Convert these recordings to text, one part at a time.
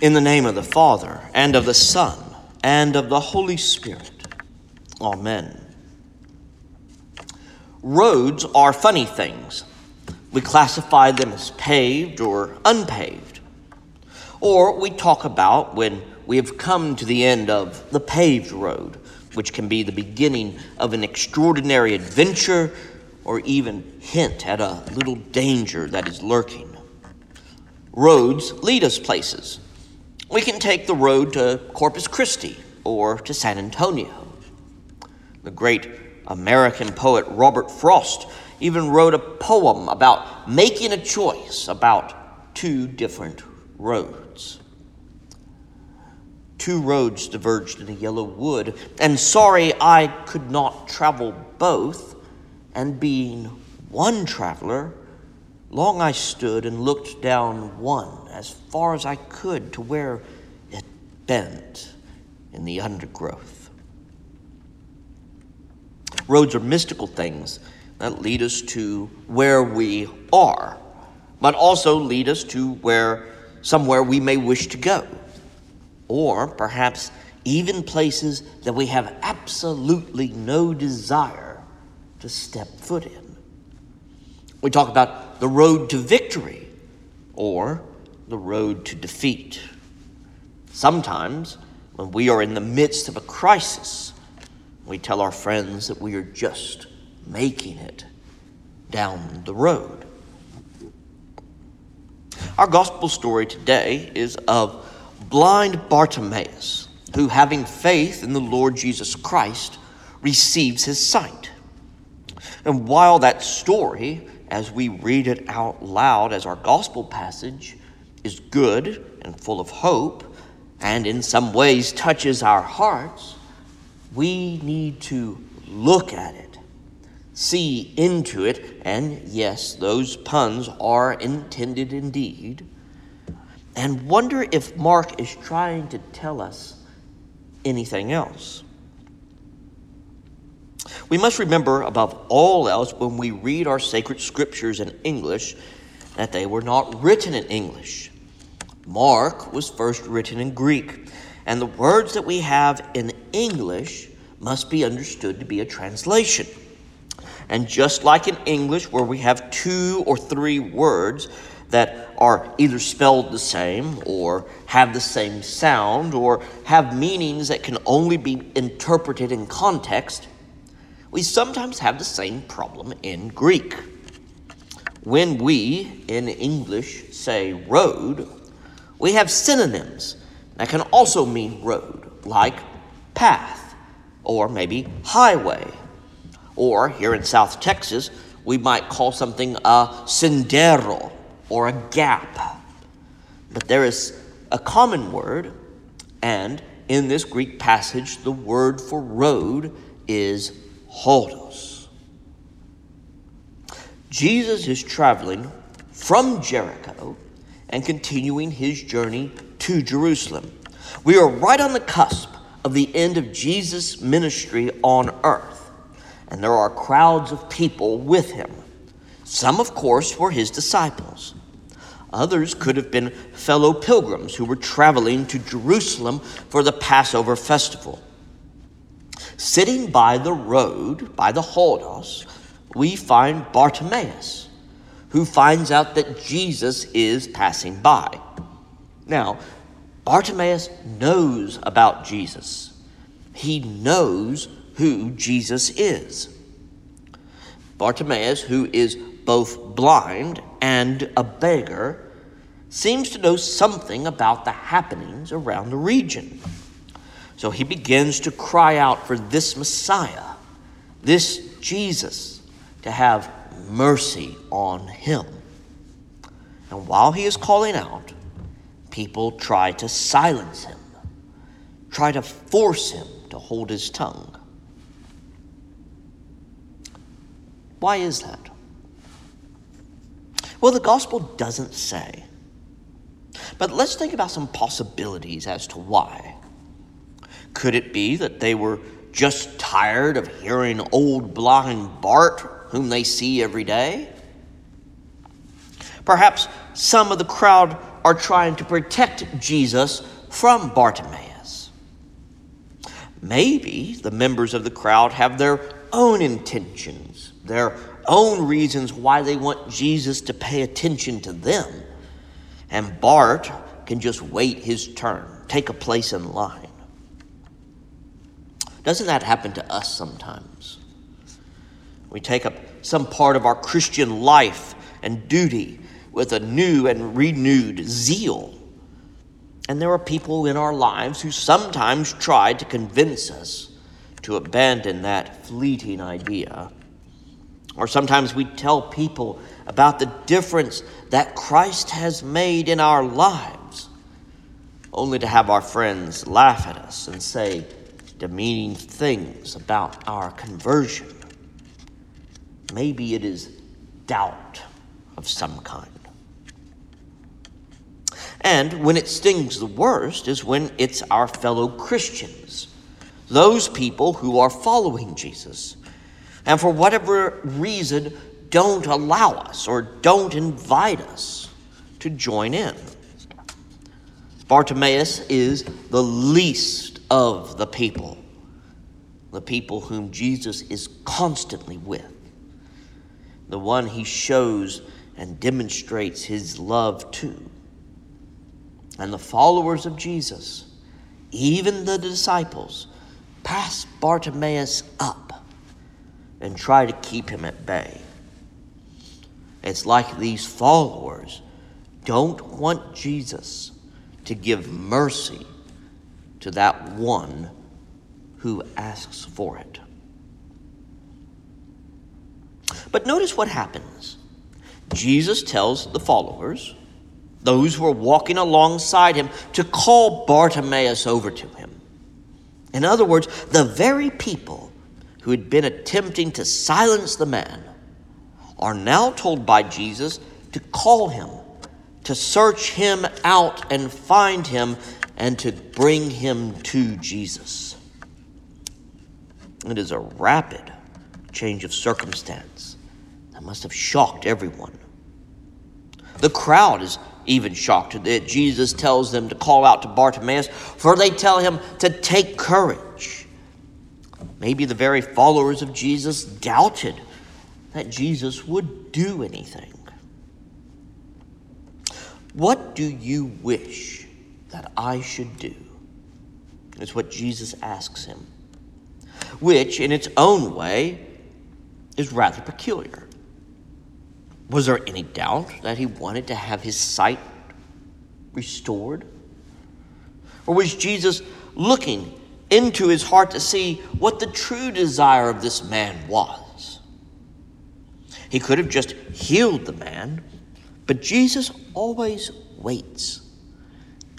In the name of the Father, and of the Son, and of the Holy Spirit. Amen. Roads are funny things. We classify them as paved or unpaved. Or we talk about when we have come to the end of the paved road, which can be the beginning of an extraordinary adventure or even hint at a little danger that is lurking. Roads lead us places. We can take the road to Corpus Christi or to San Antonio. The great American poet Robert Frost even wrote a poem about making a choice about two different roads. Two roads diverged in a yellow wood, and sorry I could not travel both, and being one traveler, long I stood and looked down one as far as I could to where it bent in the undergrowth. Roads are mystical things that lead us to where we are, but also lead us to where somewhere we may wish to go, or perhaps even places that we have absolutely no desire to step foot in. We talk about the road to victory or the road to defeat. Sometimes, when we are in the midst of a crisis, we tell our friends that we are just making it down the road. Our gospel story today is of blind Bartimaeus, who, having faith in the Lord Jesus Christ, receives his sight. And while that story, as we read it out loud as our gospel passage, is good and full of hope, and in some ways touches our hearts, we need to look at it, see into it, and yes, those puns are intended indeed, and wonder if Mark is trying to tell us anything else. We must remember, above all else, when we read our sacred scriptures in English, that they were not written in English. Mark was first written in Greek, and the words that we have in English must be understood to be a translation. And just like in English, where we have two or three words that are either spelled the same or have the same sound or have meanings that can only be interpreted in context, we sometimes have the same problem in Greek. When we in English say road, we have synonyms that can also mean road, like path, or maybe highway. Or here in South Texas, we might call something a sendero or a gap. But there is a common word, and in this Greek passage, the word for road is hodos. Jesus is traveling from Jericho and continuing his journey to Jerusalem. We are right on the cusp of the end of Jesus' ministry on earth, and there are crowds of people with him. Some, of course, were his disciples. Others could have been fellow pilgrims who were traveling to Jerusalem for the Passover festival. Sitting by the road, by the Hodos, we find Bartimaeus who finds out that Jesus is passing by. Now, Bartimaeus knows about Jesus. He knows who Jesus is. Bartimaeus, who is both blind and a beggar, seems to know something about the happenings around the region. So he begins to cry out for this Messiah, this Jesus, to have mercy on him. And while he is calling out, people try to silence him, try to force him to hold his tongue. Why is that? Well, the gospel doesn't say. But let's think about some possibilities as to why. Could it be that they were just tired of hearing old blind Bart whom they see every day. Perhaps some of the crowd are trying to protect Jesus from Bartimaeus. Maybe the members of the crowd have their own intentions, their own reasons why they want Jesus to pay attention to them. And Bart can just wait his turn, take a place in line. Doesn't that happen to us sometimes? We take up some part of our Christian life and duty with a new and renewed zeal. And there are people in our lives who sometimes try to convince us to abandon that fleeting idea. Or sometimes we tell people about the difference that Christ has made in our lives, only to have our friends laugh at us and say demeaning things about our conversion. Maybe it is doubt of some kind. And when it stings the worst is when it's our fellow Christians, those people who are following Jesus, and for whatever reason don't allow us or don't invite us to join in. Bartimaeus is the least of the people, the people whom Jesus is constantly with, the one he shows and demonstrates his love to and the followers of Jesus, even the disciples, pass Bartimaeus up and try to keep him at bay. It's like these followers don't want Jesus to give mercy to that one who asks for it. But notice what happens. Jesus tells the followers, those who were walking alongside him, to call Bartimaeus over to him. In other words, the very people who had been attempting to silence the man are now told by Jesus to call him, to search him out and find him, and to bring him to Jesus. It is a rapid change of circumstance that must have shocked everyone. The crowd is even shocked that Jesus tells them to call out to Bartimaeus, for they tell him to take courage. Maybe the very followers of Jesus doubted that Jesus would do anything. What do you wish that I should do? Is what Jesus asks him, which in its own way is rather peculiar. Was there any doubt that he wanted to have his sight restored? Or was Jesus looking into his heart to see what the true desire of this man was? He could have just healed the man, but Jesus always waits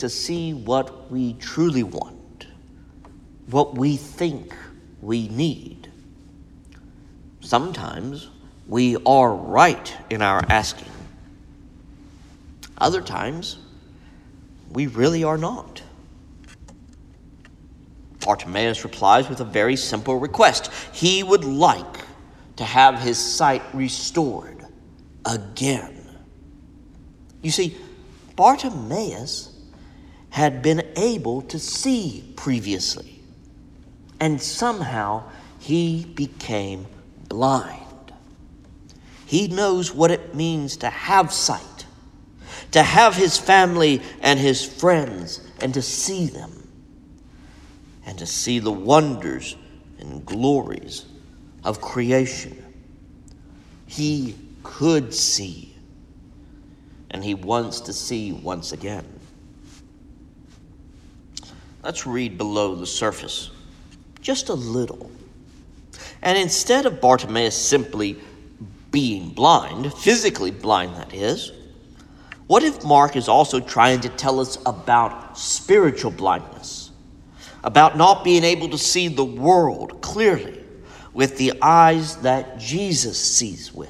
to see what we truly want, what we think we need. Sometimes we are right in our asking. Other times, we really are not. Bartimaeus replies with a very simple request. He would like to have his sight restored again. You see, Bartimaeus had been able to see previously, and somehow he became blind. He knows what it means to have sight, to have his family and his friends, and to see them, and to see the wonders and glories of creation. He could see, and he wants to see once again. Let's read below the surface just a little. And instead of Bartimaeus simply being blind, physically blind, that is, what if Mark is also trying to tell us about spiritual blindness, about not being able to see the world clearly with the eyes that Jesus sees with?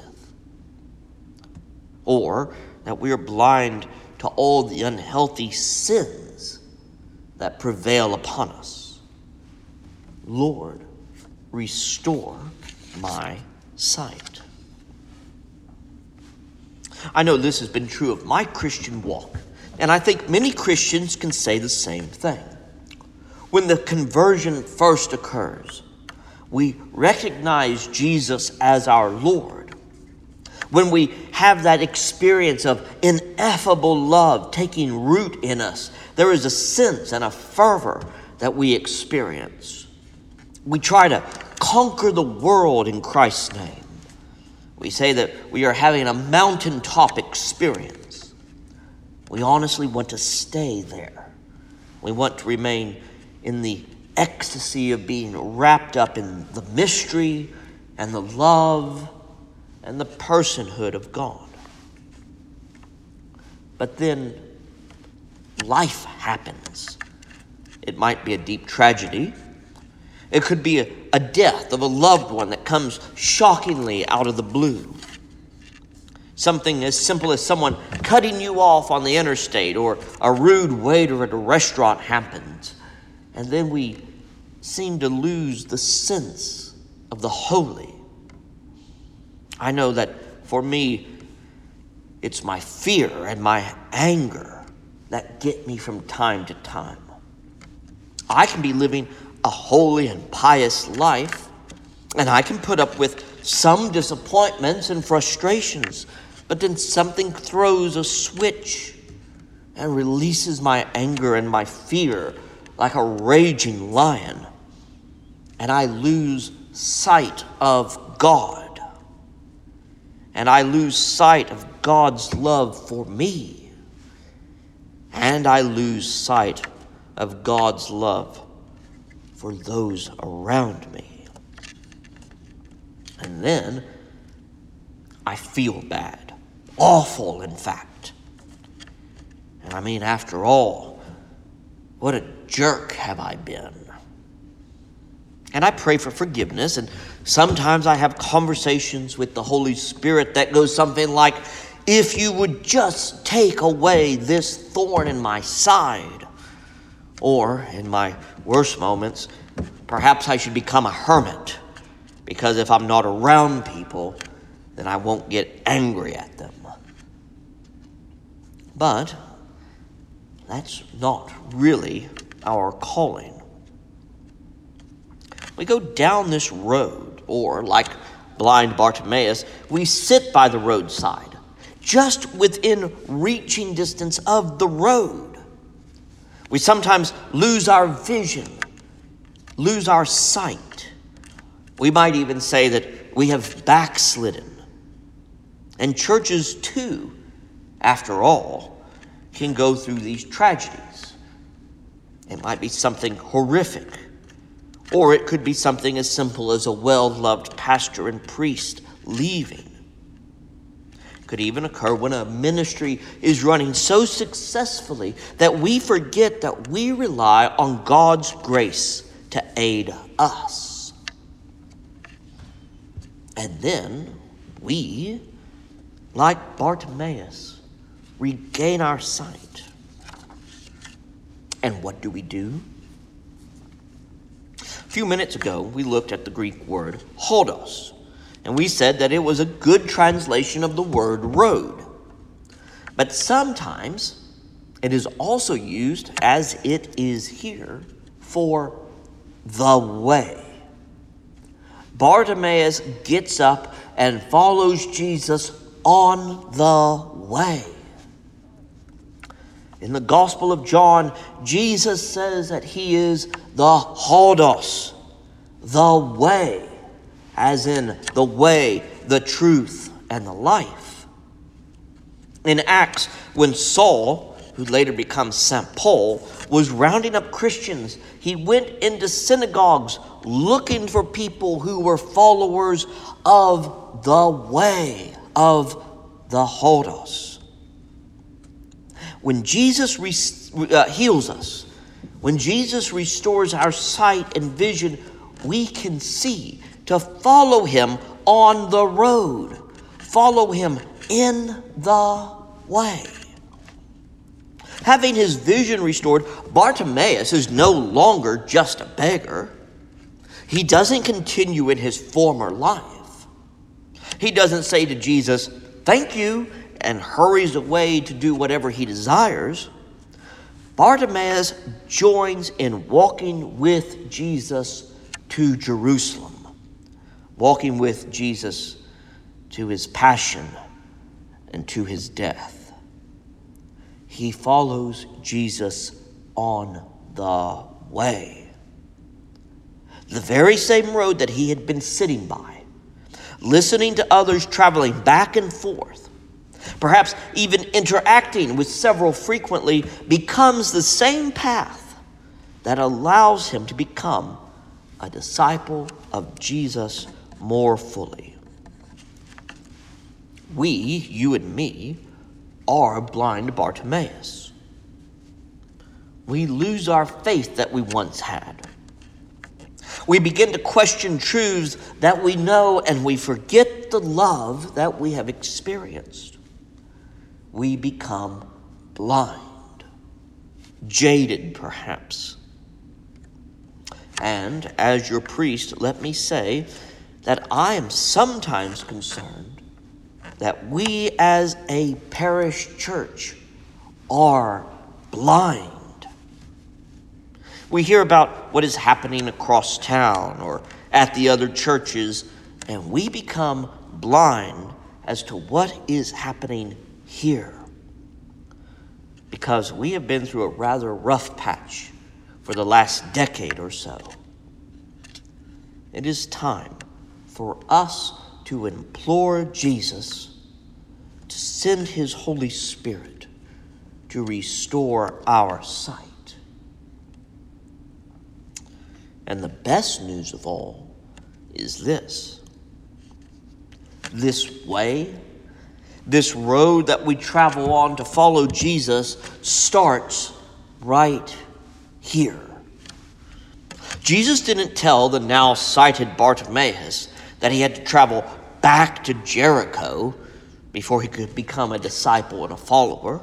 Or that we are blind to all the unhealthy sins that prevail upon us? Lord, restore my sight. I know this has been true of my Christian walk and I think many Christians can say the same thing. When the conversion first occurs, we recognize Jesus as our Lord. When we have that experience of ineffable love taking root in us, there is a sense and a fervor that we experience. We try to conquer the world in Christ's name. We say that we are having a mountaintop experience. We honestly want to stay there. We want to remain in the ecstasy of being wrapped up in the mystery and the love and the personhood of God. But then life happens. It might be a deep tragedy. It could be a, a, death of a loved one that comes shockingly out of the blue. Something as simple as someone cutting you off on the interstate or a rude waiter at a restaurant happens and then we seem to lose the sense of the holy. I know that for me, it's my fear and my anger that get me from time to time. I can be living a holy and pious life, and I can put up with some disappointments and frustrations, but then something throws a switch and releases my anger and my fear like a raging lion, and I lose sight of God. And I lose sight of God's love for me. And I lose sight of God's love for those around me. And then I feel bad. Awful, in fact. And I mean, after all, what a jerk have I been? And I pray for forgiveness, and sometimes I have conversations with the Holy Spirit that goes something like, If you would just take away this thorn in my side. Or, in my worst moments, perhaps I should become a hermit, because if I'm not around people, then I won't get angry at them. But that's not really our calling. We go down this road, or like blind Bartimaeus, we sit by the roadside, just within reaching distance of the road. We sometimes lose our vision, lose our sight. We might even say that we have backslidden. And churches, too, after all, can go through these tragedies. It might be something horrific, or it could be something as simple as a well loved pastor and priest leaving. Could even occur when a ministry is running so successfully that we forget that we rely on God's grace to aid us. And then we, like Bartimaeus, regain our sight and what do we do? A few minutes ago, we looked at the Greek word hodos, and we said that it was a good translation of the word road. But sometimes it is also used, as it is here, for the way. Bartimaeus gets up and follows Jesus on the way. In the Gospel of John, Jesus says that he is the Hodos, the way, as in the way, the truth, and the life. In Acts, when Saul, who later becomes St. Paul, was rounding up Christians, he went into synagogues looking for people who were followers of the way, of the Hodos. When Jesus re- uh, heals us, when Jesus restores our sight and vision, we can see to follow him on the road, follow him in the way. Having his vision restored, Bartimaeus is no longer just a beggar. He doesn't continue in his former life. He doesn't say to Jesus, Thank you, and hurries away to do whatever he desires, Bartimaeus joins in walking with Jesus to Jerusalem, walking with Jesus to his passion and to his death. He follows Jesus on the way. The very same road that he had been sitting by, listening to others traveling back and forth, perhaps even interacting with several frequently, becomes the same path that allows him to become a disciple of Jesus more fully. We, you and me, are blind Bartimaeus. We lose our faith that we once had. We begin to question truths that we know and we forget the love that we have experienced. We become blind, jaded perhaps. And as your priest, let me say that I am sometimes concerned that we as a parish church are blind. We hear about what is happening across town or at the other churches, and we become blind as to what is happening here. Because we have been through a rather rough patch for the last decade or so. It is time for us to implore Jesus to send his Holy Spirit to restore our sight. And the best news of all is this this way, this road that we travel on to follow Jesus starts right here. Jesus didn't tell the now sighted Bartimaeus that he had to travel back to Jericho before he could become a disciple and a follower.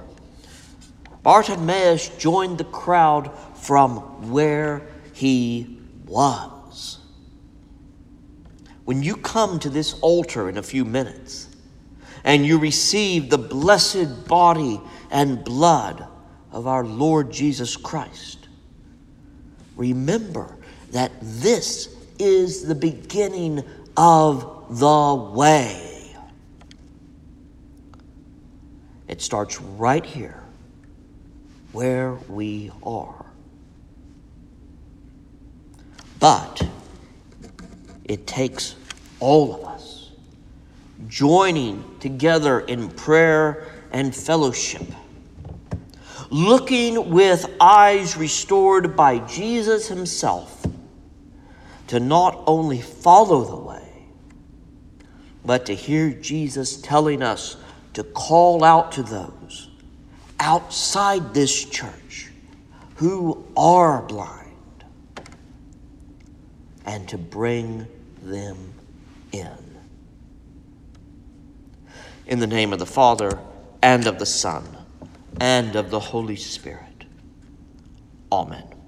Bartimaeus joined the crowd from where he was. When you come to this altar in a few minutes and you receive the blessed body and blood of our Lord Jesus Christ, remember that this is the beginning of the way. It starts right here where we are. But it takes all of us joining together in prayer and fellowship, looking with eyes restored by Jesus Himself to not only follow the way, but to hear Jesus telling us to call out to those outside this church who are blind and to bring them in. In the name of the Father, and of the Son, and of the Holy Spirit. Amen.